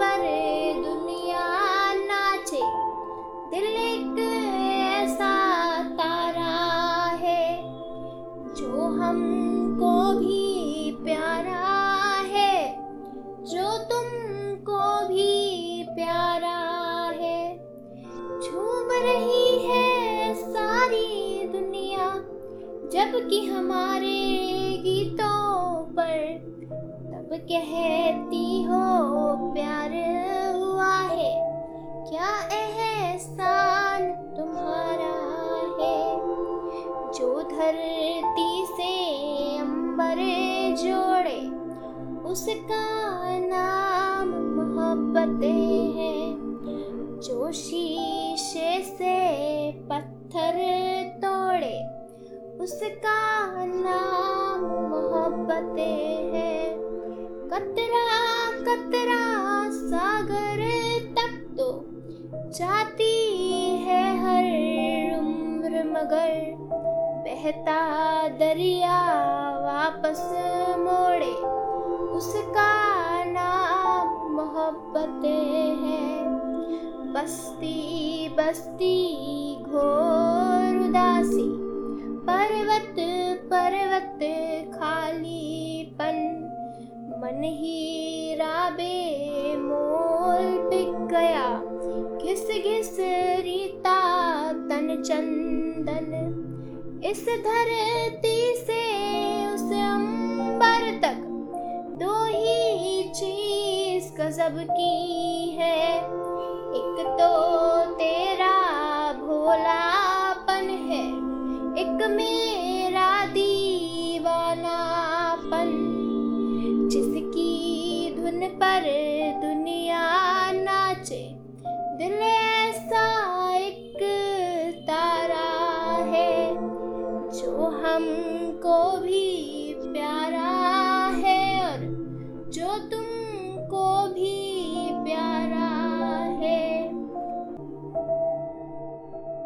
पर दुनिया नाचे। दिल एक ऐसा तारा है जो हमको भी प्यारा जबकि हमारे गीतों पर तब कहती हो, प्यार हुआ है, क्या एहसान तुम्हारा है? जो धरती से अंबर जोड़े, उसका नाम मोहब्बत है। जो शीशे से उसका नाम मोहब्बत है। कतरा कतरा सागर तक तो जाती है हर उम्र मगर। बहता दरिया वापस मोड़े। उसका नाम मोहब्बत है। बस्ती बस्ती, घोर उदासी। पर्वत पर्वत खालीपन। मन हीरा बेमोल बिक गया। घिस घिस रीता तन चंदन। इस धरती से उस अंबर तक दो ही चीज़ गजब की है। एक तो तेरा पर दुनिया नाचे। दिल ऐसा एक तारा है जो हमको भी प्यारा